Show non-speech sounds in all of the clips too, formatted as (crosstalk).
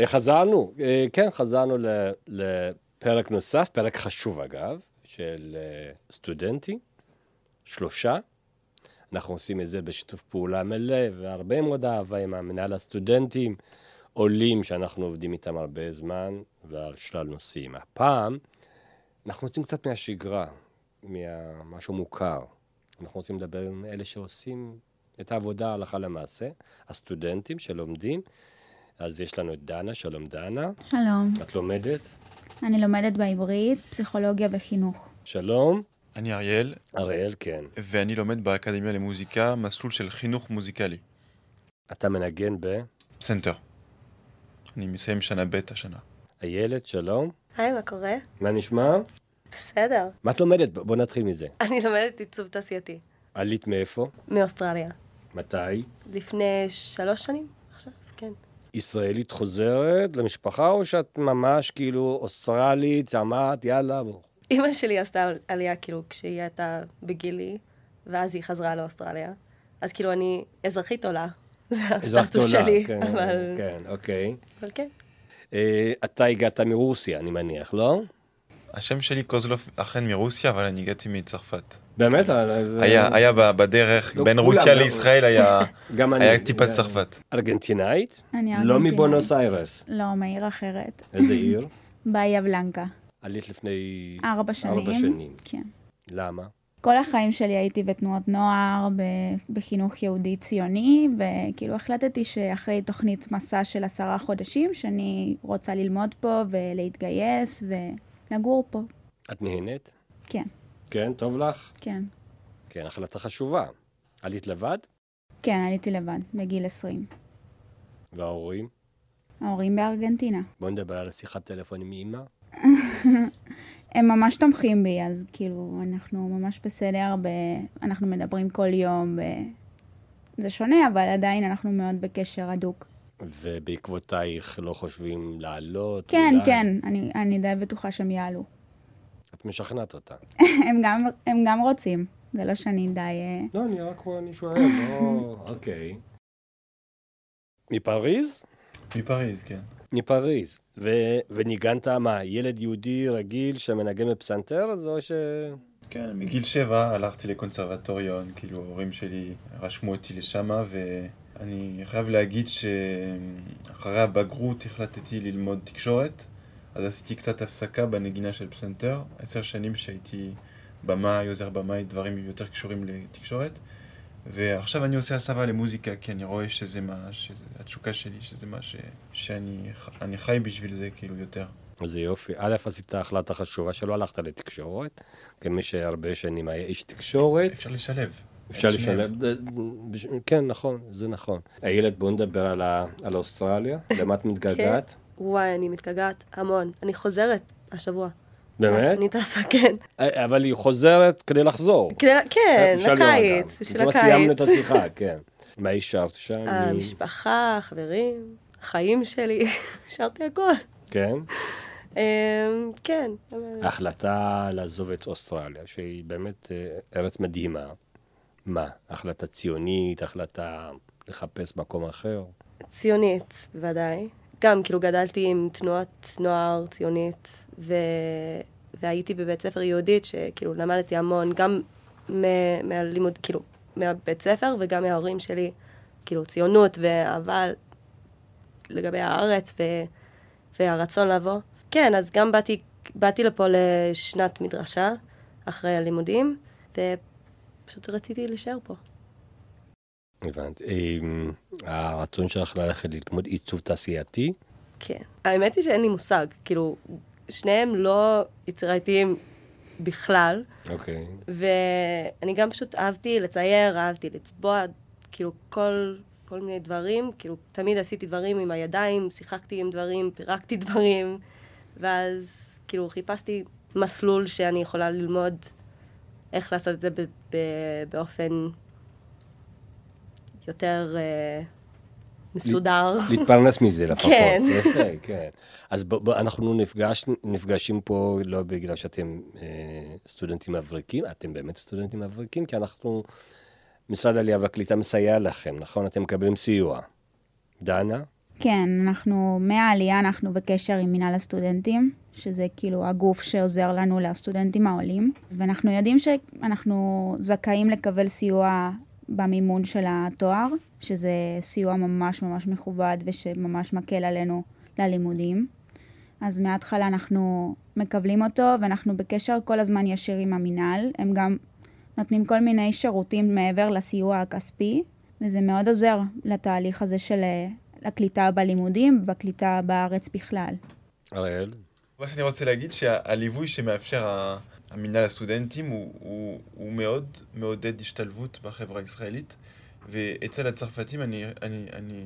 אה, חזרנו, אה, כן, חזרנו לפרק נוסף, פרק חשוב אגב, של אה, סטודנטים, שלושה. אנחנו עושים את זה בשיתוף פעולה מלא, והרבה מאוד אהבה עם המנהל הסטודנטים, עולים שאנחנו עובדים איתם הרבה זמן, ועל שלל נושאים. הפעם, אנחנו יוצאים קצת מהשגרה, ממשהו מוכר. אנחנו רוצים לדבר עם אלה שעושים את העבודה הלכה למעשה, הסטודנטים שלומדים. אז יש לנו את דנה, שלום דנה. שלום, את לומדת? אני לומדת בעברית, פסיכולוגיה וחינוך. שלום. אני אריאל, אריאל, כן. ואני לומד באקדמיה למוזיקה מסלול של חינוך מוזיקלי, אתה מנגן ב... פסנתר. אני מסיים שנה ב' השנה. איילת, שלום. היי, מה קורה? מה נשמע? בסדר. מה את לומדת? בוא נתחיל מזה. (laughs) אני לומדת עיצוב תעשייתי. עלית מאיפה? מאוסטרליה. מתי? לפני שלוש שנים עכשיו, כן. ישראלית חוזרת למשפחה, או שאת ממש כאילו אוסטרלית, שמעת, יאללה, בוא. אימא שלי עשתה עלייה כאילו כשהיא הייתה בגילי, ואז היא חזרה לאוסטרליה. אז כאילו אני אזרחית עולה. (laughs) זה הסטטוס עולה, שלי. כן, (laughs) אבל... כן, אוקיי. אבל כן. אה, אתה הגעת מרוסיה, אני מניח, לא? השם שלי קוזלוב אכן מרוסיה, אבל אני הגעתי מצרפת. באמת? אה, היה, היה ב- בדרך, לא, בין רוסיה לא. לישראל היה. (laughs) היה טיפת אה, צרפת. ארגנטינאית? אני לא. מבונוס איירס. לא, מעיר אחרת. איזה עיר? (laughs) באיה בלנקה. עלית לפני... ארבע שנים. ארבע שנים. כן. למה? כל החיים שלי הייתי בתנועות נוער, בחינוך יהודי ציוני, וכאילו החלטתי שאחרי תוכנית מסע של עשרה חודשים, שאני רוצה ללמוד פה ולהתגייס ולגור פה. את נהנית? כן, כן, טוב לך? כן. כן, החלטה חשובה. עלית לבד? כן, עליתי לבד, בגיל 20. וההורים? ההורים בארגנטינה. בוא נדבר על השיחת טלפון עם אמא. (laughs) הם ממש תומכים בי, אז כאילו, אנחנו ממש בסדר, ב... אנחנו מדברים כל יום, ב... זה שונה, אבל עדיין אנחנו מאוד בקשר הדוק. ובעקבותייך לא חושבים לעלות? כן, אולי? כן, אני, אני די בטוחה שהם יעלו. את משכנעת אותה. (laughs) הם, גם, הם גם רוצים, זה לא שאני די... אה, לא, אני רק אני שואל, לא... (laughs) אוקיי. מפריז? מפריז, כן. מפריז. ו- וניגנת מה, ילד יהודי רגיל שמנגן בפסנתר? אז או ש... כן, מגיל שבע הלכתי לקונסרבטוריון, כאילו ההורים שלי רשמו אותי לשם, ואני חייב להגיד שאחרי הבגרות החלטתי ללמוד תקשורת, אז עשיתי קצת הפסקה בנגינה של פסנתר, עשר שנים שהייתי במאי, עוזר במאי, דברים יותר קשורים לתקשורת, ועכשיו אני עושה הסבה למוזיקה, כי אני רואה שזה מה, שזה התשוקה שלי, שזה מה ש, שאני אני חי בשביל זה, כאילו, יותר. איזה יופי. א', עשית החלטה חשובה שלא הלכת לתקשורת, כמי שהרבה שנים היה איש תקשורת. אפשר לשלב. אפשר. לשלב, כן, נכון, זה נכון. איילת, בוא נדבר על, ה- על אוסטרליה. למה את מתגעגעת? וואי, אני מתגעגעת המון. אני חוזרת השבוע. באמת? אני טסה, כן. אה, אבל היא חוזרת כדי לחזור. כדי, כן, לקיץ. בשביל כמעט סיימנו את הקיץ. השיחה, כן. מה השארת שם? המשפחה, חברים, החיים שלי, (laughs) השארתי הכל. כן. אמ, כן. ההחלטה לעזוב את אוסטרליה, שהיא באמת אה, ארץ מדהימה. מה? החלטה ציונית, החלטה לחפש מקום אחר? ציונית, בוודאי. גם, כאילו, גדלתי עם תנועת נוער ציונית, ו... והייתי בבית ספר יהודית, שכאילו למדתי המון, גם מ- מהלימוד, כאילו, מהבית ספר וגם מההורים שלי, כאילו, ציונות ואהבה לגבי הארץ ו... והרצון לבוא. כן, אז גם באתי, באתי לפה לשנת מדרשה, אחרי הלימודים, ופשוט רציתי להישאר פה. הבנתי. אמ, הרצון שלך ללכת ללמוד עיצוב תעשייתי? כן. האמת היא שאין לי מושג, כאילו, שניהם לא יצירתיים בכלל, אוקיי. ואני גם פשוט אהבתי לצייר, אהבתי לצבוע, כאילו, כל, כל מיני דברים, כאילו, תמיד עשיתי דברים עם הידיים, שיחקתי עם דברים, פירקתי (laughs) דברים, ואז, כאילו, חיפשתי מסלול שאני יכולה ללמוד איך לעשות את זה באופן יותר אה, מסודר. (laughs) להתפרנס מזה לפחות. כן. (laughs) יפה, כן. אז ב, ב, אנחנו נפגש, נפגשים פה לא בגלל שאתם אה, סטודנטים מבריקים, אתם באמת סטודנטים מבריקים, כי אנחנו, משרד העלייה והקליטה מסייע לכם, נכון? אתם מקבלים סיוע. דנה? כן, אנחנו, מהעלייה אנחנו בקשר עם מינהל הסטודנטים, שזה כאילו הגוף שעוזר לנו לסטודנטים העולים, ואנחנו יודעים שאנחנו זכאים לקבל סיוע במימון של התואר, שזה סיוע ממש ממש מכובד ושממש מקל עלינו ללימודים. אז מההתחלה אנחנו מקבלים אותו, ואנחנו בקשר כל הזמן ישיר עם המינהל. הם גם נותנים כל מיני שירותים מעבר לסיוע הכספי, וזה מאוד עוזר לתהליך הזה של הקליטה בלימודים ובקליטה בארץ בכלל. אריאל? מה שאני רוצה להגיד שהליווי שמאפשר המינהל הסטודנטים הוא, הוא, הוא מאוד מעודד השתלבות בחברה הישראלית ואצל הצרפתים אני, אני, אני,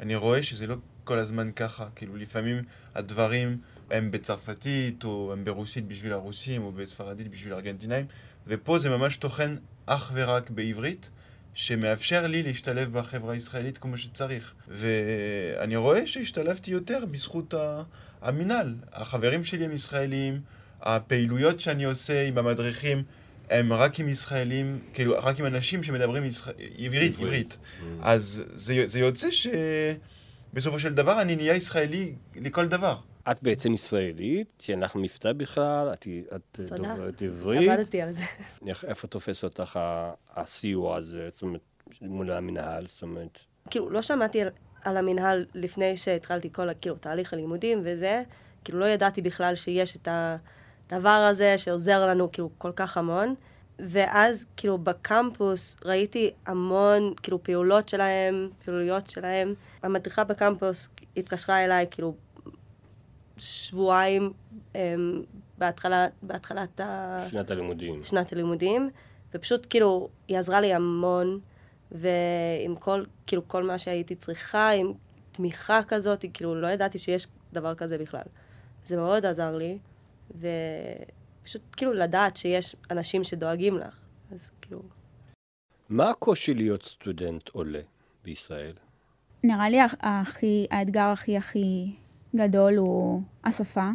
אני רואה שזה לא כל הזמן ככה, כאילו לפעמים הדברים הם בצרפתית או הם ברוסית בשביל הרוסים או בספרדית בשביל הארגנטינאים ופה זה ממש תוכן אך ורק בעברית שמאפשר לי להשתלב בחברה הישראלית כמו שצריך. ואני רואה שהשתלבתי יותר בזכות המינהל. החברים שלי הם ישראלים, הפעילויות שאני עושה עם המדריכים הם רק עם ישראלים, כאילו, רק עם אנשים שמדברים ישח... עברית, עברית. Mm. אז זה, זה יוצא שבסופו של דבר אני נהיה ישראלי לכל דבר. את בעצם ישראלית, כי אנחנו מבטא בכלל, את, את דוברת עברית. עבדתי על זה. איפה תופס אותך הסיוע הזה, זאת אומרת, מול המנהל, זאת אומרת? כאילו, לא שמעתי על, על המנהל לפני שהתחלתי כל, כאילו, תהליך הלימודים וזה, כאילו, לא ידעתי בכלל שיש את הדבר הזה שעוזר לנו, כאילו, כל כך המון. ואז, כאילו, בקמפוס ראיתי המון, כאילו, פעולות שלהם, פעילויות שלהם. המדריכה בקמפוס התקשרה אליי, כאילו, שבועיים um, בהתחלה, בהתחלת ה... שנת הלימודים. שנת הלימודים, ופשוט כאילו, היא עזרה לי המון, ועם כל, כאילו, כל מה שהייתי צריכה, עם תמיכה כזאת, כאילו, לא ידעתי שיש דבר כזה בכלל. זה מאוד עזר לי, ופשוט כאילו לדעת שיש אנשים שדואגים לך, אז כאילו... מה הקושי להיות סטודנט עולה בישראל? נראה לי הכי, האתגר הכי הכי גדול הוא השפה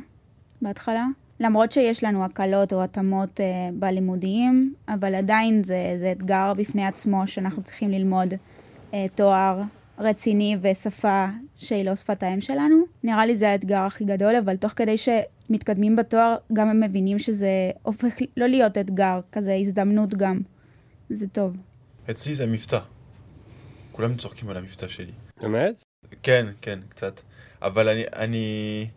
בהתחלה. למרות שיש לנו הקלות או התאמות uh, בלימודיים, אבל עדיין זה, זה אתגר בפני עצמו שאנחנו צריכים ללמוד uh, תואר רציני ושפה שהיא לא שפת האם שלנו. נראה לי זה האתגר הכי גדול, אבל תוך כדי שמתקדמים בתואר, גם הם מבינים שזה הופך לא להיות אתגר, כזה הזדמנות גם. זה טוב. אצלי זה מבטא. כולם צוחקים על המבטא שלי. באמת? כן, כן, קצת. אבל אני, אני,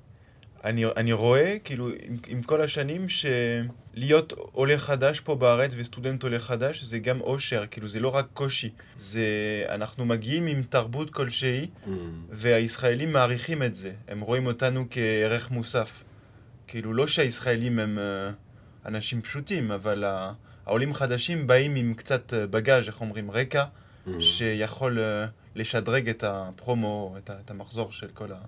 אני, אני רואה, כאילו, עם, עם כל השנים, שלהיות עולה חדש פה בארץ וסטודנט עולה חדש, זה גם אושר, כאילו, זה לא רק קושי. זה, אנחנו מגיעים עם תרבות כלשהי, mm. והישראלים מעריכים את זה. הם רואים אותנו כערך מוסף. כאילו, לא שהישראלים הם uh, אנשים פשוטים, אבל העולים החדשים באים עם קצת uh, בגאז', איך אומרים, רקע, mm. שיכול... Uh, לשדרג את הפרומו, את, את המחזור של כל, ה,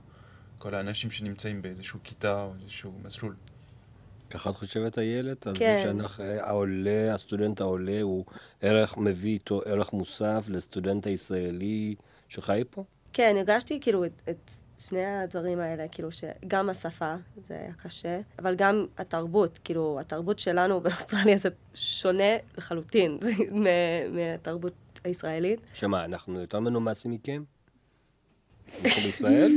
כל האנשים שנמצאים באיזשהו כיתה או איזשהו מסלול. ככה את חושבת, איילת? כן. על העולה, הסטודנט העולה, הוא ערך, מביא איתו ערך מוסף לסטודנט הישראלי שחי פה? כן, הרגשתי כאילו את, את שני הדברים האלה, כאילו שגם השפה, זה היה קשה, אבל גם התרבות, כאילו, התרבות שלנו (laughs) באוסטרליה זה שונה לחלוטין מהתרבות הישראלית. שמה, אנחנו יותר מנומסים מכם? אנחנו בישראל?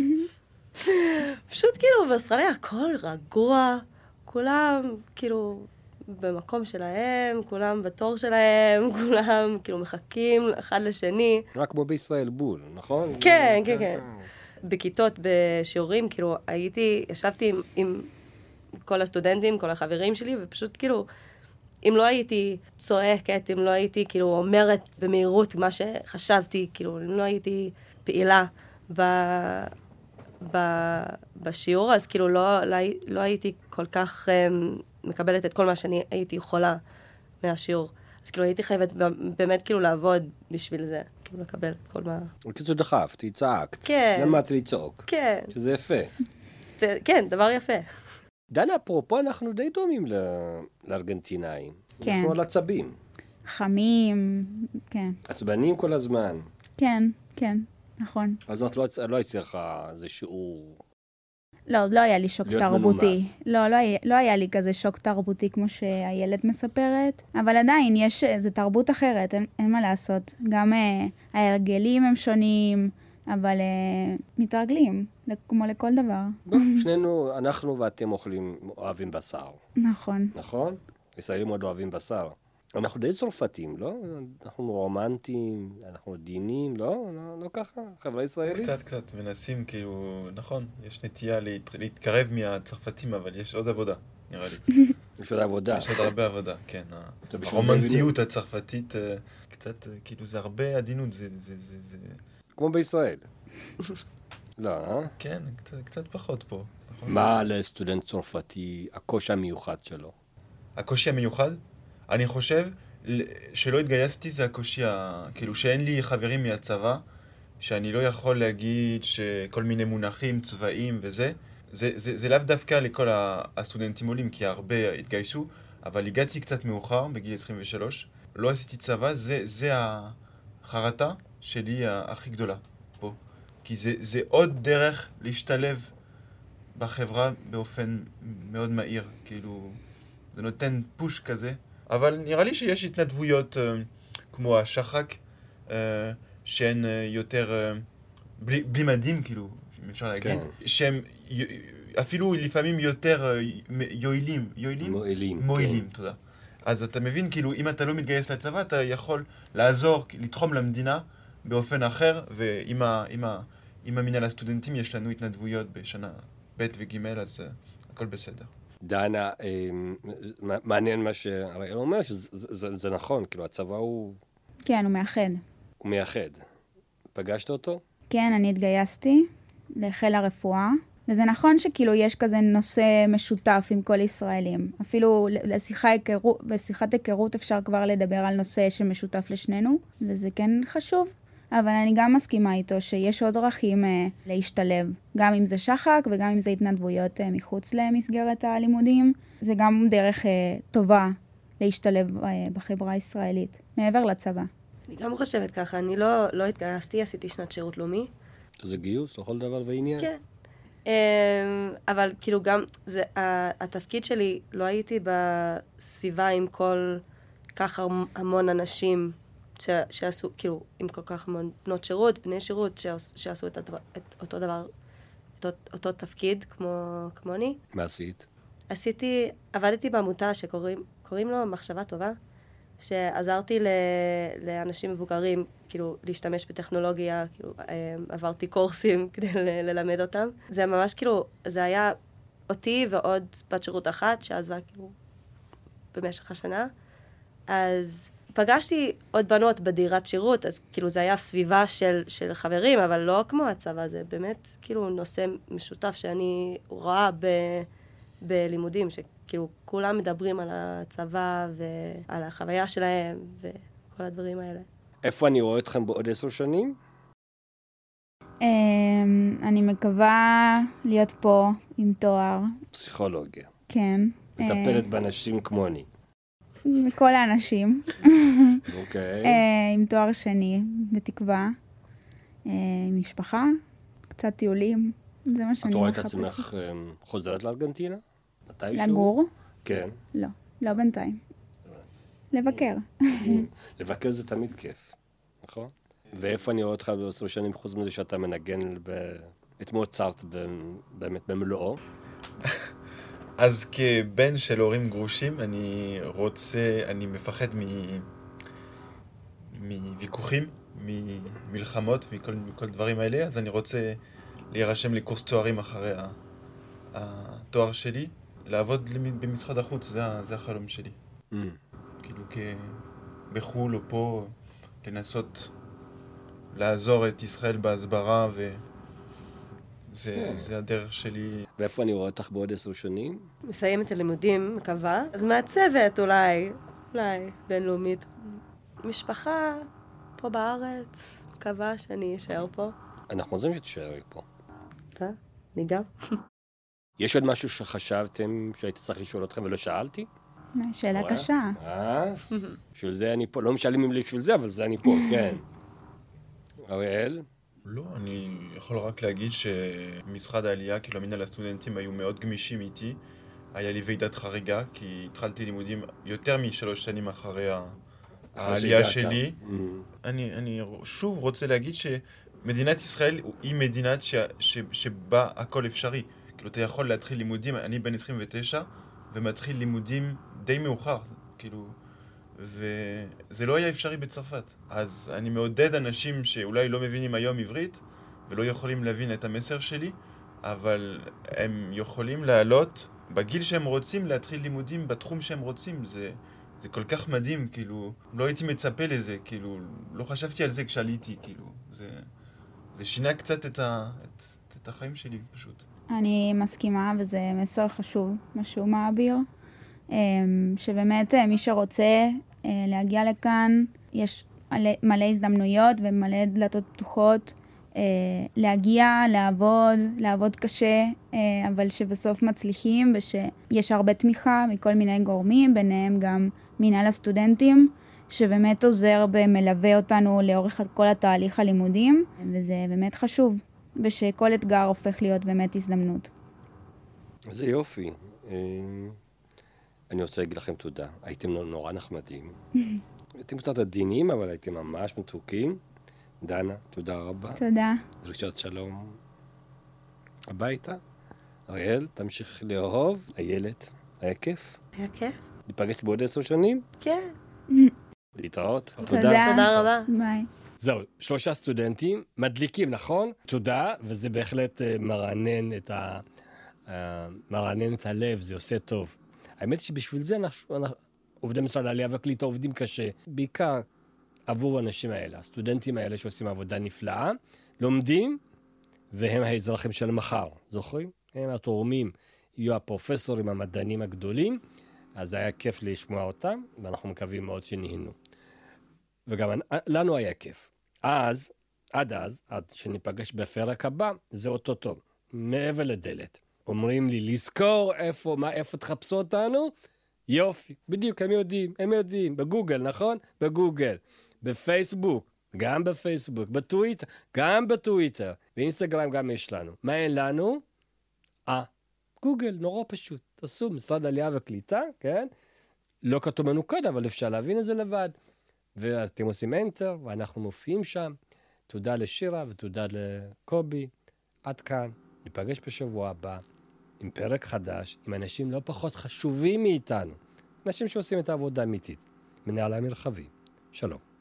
(laughs) פשוט כאילו באוסטרליה הכל רגוע, כולם כאילו במקום שלהם, כולם בתור שלהם, (laughs) כולם כאילו מחכים אחד לשני. רק כמו בישראל בול, נכון? כן, כן, כן. בכיתות, בשיעורים, כאילו הייתי, ישבתי עם, עם כל הסטודנטים, כל החברים שלי, ופשוט כאילו... אם לא הייתי צועקת, אם לא הייתי כאילו אומרת במהירות מה שחשבתי, כאילו, אם לא הייתי פעילה ב, ב, בשיעור, אז כאילו לא, לא, לא הייתי כל כך um, מקבלת את כל מה שאני הייתי יכולה מהשיעור. אז כאילו הייתי חייבת באמת כאילו לעבוד בשביל זה, כאילו לקבל את כל מה... בקיצור דחפת, צעקת. כן. למדת לצעוק. כן. שזה יפה. זה, כן, דבר יפה. דנה, אפרופו, אנחנו די דומים לארגנטינאים. כן. אנחנו על עצבים. חמים, כן. עצבנים כל הזמן. כן, כן, נכון. אז את לא, לא הצליחה איזה שיעור... לא, לא היה לי שוק תרבותי. מנומס. לא, לא היה, לא היה לי כזה שוק תרבותי כמו שהילד מספרת, אבל עדיין יש, זה תרבות אחרת, אין, אין מה לעשות. גם אה, ההרגלים הם שונים, אבל uh, מתרגלים, כמו לכל דבר. בוא, (laughs) שנינו, אנחנו ואתם אוכלים, אוהבים בשר, נכון. נכון? ישראלים מאוד אוהבים בשר. אנחנו די צרפתים, לא? אנחנו רומנטיים, אנחנו עדינים, לא? לא, לא ככה? חברה ישראלית? קצת קצת מנסים, כאילו, נכון, יש נטייה להת... להתקרב מהצרפתים, אבל יש עוד עבודה, נראה לי. (laughs) יש עוד עבודה. יש עוד הרבה עבודה, כן. הרומנטיות הצרפתית, אה, קצת, אה, כאילו, זה הרבה עדינות, זה... זה, זה, זה... כמו בישראל. (laughs) לא, אה? כן, קצת, קצת פחות פה. נכון? מה לסטודנט צרפתי הקושי המיוחד שלו? הקושי המיוחד? אני חושב שלא התגייסתי זה הקושי, ה... כאילו שאין לי חברים מהצבא, שאני לא יכול להגיד שכל מיני מונחים, צבעים וזה. זה, זה, זה לאו דווקא לכל הסטודנטים עולים, כי הרבה התגייסו, אבל הגעתי קצת מאוחר, בגיל 23, לא עשיתי צבא, זה, זה החרטה שלי הכי גדולה פה. כי זה, זה עוד דרך להשתלב בחברה באופן מאוד מהיר, כאילו, זה נותן פוש כזה. אבל נראה לי שיש התנדבויות אה, כמו השחק, אה, שהן אה, יותר, בלי, בלי מדים, כאילו, אם אפשר להגיד, כן. שהם אפילו לפעמים יותר יועילים, יועילים? מועילים. מועילים, כן. תודה. אז אתה מבין, כאילו, אם אתה לא מתגייס לצבא, אתה יכול לעזור, לתחום למדינה באופן אחר, ועם ה, עם ה, עם המינהל הסטודנטים יש לנו התנדבויות בשנה ב' וג', אז הכל בסדר. דנה, אה, מ- מעניין מה שהראל אומר, שזה זה, זה נכון, כאילו הצבא הוא, כן, הוא מאחד. הוא מייחד. פגשת אותו? כן, אני התגייסתי לחיל הרפואה, וזה נכון שכאילו יש כזה נושא משותף עם כל ישראלים. אפילו לשיחה היכרות, בשיחת היכרות אפשר כבר לדבר על נושא שמשותף לשנינו, וזה כן חשוב. אבל אני גם מסכימה איתו שיש עוד דרכים אה, להשתלב, גם אם זה שחק וגם אם זה התנדבויות אה, מחוץ למסגרת הלימודים. זה גם דרך אה, טובה להשתלב אה, בחברה הישראלית, מעבר לצבא. אני גם חושבת ככה, אני לא, לא התגייסתי, עשיתי שנת שירות לאומי. זה גיוס לכל דבר ועניין? כן. אמ, אבל כאילו גם, זה, התפקיד שלי, לא הייתי בסביבה עם כל כך המ- המון אנשים ש, שעשו, כאילו, עם כל כך המון בנות שירות, בני שירות, שעש, שעשו את, הדבר, את אותו דבר, את אותו, אותו תפקיד כמו, כמוני. מה עשית? עשיתי, עבדתי בעמותה שקוראים קוראים לו מחשבה טובה, שעזרתי ל, לאנשים מבוגרים, כאילו, להשתמש בטכנולוגיה, כאילו, אה, עברתי קורסים (laughs) כדי ל- ללמד אותם. זה ממש כאילו, זה היה אותי ועוד בת שירות אחת שעזבה כאילו במשך השנה. אז פגשתי עוד בנות בדירת שירות, אז כאילו זה היה סביבה של, של חברים, אבל לא כמו הצבא, זה באמת כאילו נושא משותף שאני רואה ב, בלימודים, שכאילו כולם מדברים על הצבא ועל החוויה שלהם וכל הדברים האלה. איפה אני רואה אתכם בעוד עשר שנים? אמ, אני מקווה להיות פה עם תואר, פסיכולוגיה. כן. מטפלת באנשים כמוני. מכל האנשים, אוקיי. אה, עם תואר שני, בתקווה, אה, עם משפחה, קצת טיולים, זה מה שאני את רואה את מחפשת. עצמך אה, חוזרת לארגנטינה? מתישהו? לגור? כן. לא, לא בינתיים. לבקר. (laughs) לבקר זה תמיד כיף, נכון? ואיפה אני רואה אותך בעשר שנים, חוץ מזה שאתה מנגן את מוצרט באמת במלואו? (laughs) אז כבן של הורים גרושים, אני רוצה, אני מפחד מ... מוויכוחים, ממלחמות, מכל, מכל דברים האלה, אז אני רוצה להירשם לקורס תוארים אחרי התואר שלי, לעבוד במשרד החוץ, זה, זה החלום שלי. Mm. כאילו כ... בחו"ל או פה, לנסות לעזור את ישראל בהסברה, וזה זה הדרך שלי ואיפה אני רואה אותך בעוד עשר שנים? מסיים את הלימודים, מקווה, אז מעצבת אולי, אולי בינלאומית. משפחה פה בארץ, מקווה שאני אשאר פה. אנחנו רוצים שתישארי פה. אתה? אני גם. (laughs) יש עוד משהו שחשבתם שהייתי צריך לשאול אתכם ולא שאלתי? שאלה רואה? קשה. אה? בשביל זה אני פה. לא משלמים לי בשביל זה, אבל זה אני פה, (laughs) כן. אריאל? לא, אני יכול רק להגיד שמשרד העלייה, כאילו המינהל הסטודנטים היו מאוד גמישים איתי. היה לי ועידת חריגה, כי התחלתי לימודים יותר משלוש שנים אחרי העלייה. שלי. Mm. אני, אני שוב רוצה להגיד מדינת ישראל היא מדינת ש, ש, שבה הכל אפשרי. כאילו, אתה יכול להתחיל לימודים, אני בן 29, ומתחיל לימודים די מאוחר, כאילו, וזה לא היה אפשרי בצרפת. אז אני מעודד אנשים שאולי לא מבינים היום עברית, ולא יכולים להבין את המסר שלי, אבל הם יכולים לעלות בגיל שהם רוצים, להתחיל לימודים בתחום שהם רוצים. זה, זה כל כך מדהים, כאילו, לא הייתי מצפה לזה, כאילו, לא חשבתי על זה כשעליתי, כאילו, זה, זה שינה קצת את, ה, את, את החיים שלי, פשוט. אני מסכימה, וזה מסר חשוב, מה שהוא מעביר. אמ, שבאמת אה, מי שרוצה אה, להגיע לכאן, יש מלא הזדמנויות ומלא דלתות פתוחות. אה, להגיע, לעבוד, לעבוד קשה, אבל שבסוף מצליחים ושיש הרבה תמיכה מכל מיני גורמים, ביניהם גם מנהל הסטודנטים, שבאמת עוזר ומלווה אותנו לאורך כל התהליך הלימודים, וזה באמת חשוב, ושכל אתגר הופך להיות באמת הזדמנות. זה יופי. אני רוצה להגיד לכם תודה. הייתם נורא נחמדים. (laughs) הייתם קצת עדינים, אבל הייתם ממש מתוקים. דנה, תודה רבה. תודה. דרישת שלום הביתה. אריאל, תמשיך לאהוב. איילת, היה כיף? היה כיף. ניפגש בעוד עשר שנים? כן. (laughs) להתראות. תודה. תודה רבה. ביי. זהו, שלושה סטודנטים, מדליקים, נכון? תודה, וזה בהחלט אה, מרענן את, ה... אה, מרענן את הלב, זה עושה טוב. האמת שבשביל זה אנחנו, אנחנו, עובדי משרד העלייה והקליטה עובדים קשה, בעיקר עבור האנשים האלה, הסטודנטים האלה שעושים עבודה נפלאה, לומדים, והם האזרחים של מחר, זוכרים? הם התורמים, יהיו הפרופסורים, המדענים הגדולים, אז היה כיף לשמוע אותם, ואנחנו מקווים מאוד שנהנו. וגם לנו היה כיף. אז, עד אז, עד שניפגש בפרק הבא, זה אותו טוב, מעבר לדלת. אומרים לי לזכור איפה, מה, איפה תחפשו אותנו? יופי, בדיוק, הם יודעים, הם יודעים, בגוגל, נכון? בגוגל. בפייסבוק, גם בפייסבוק, בטוויטר, גם בטוויטר, באינסטגרם גם יש לנו. מה אין לנו? אה, גוגל, נורא פשוט. תעשו משרד העלייה והקליטה, כן? לא כתוב מנוקד, אבל אפשר להבין את זה לבד. ואתם עושים enter, ואנחנו מופיעים שם. תודה לשירה ותודה לקובי. עד כאן, ניפגש בשבוע הבא. עם פרק חדש, עם אנשים לא פחות חשובים מאיתנו, אנשים שעושים את העבודה האמיתית, מנהלי המרחבים. שלום.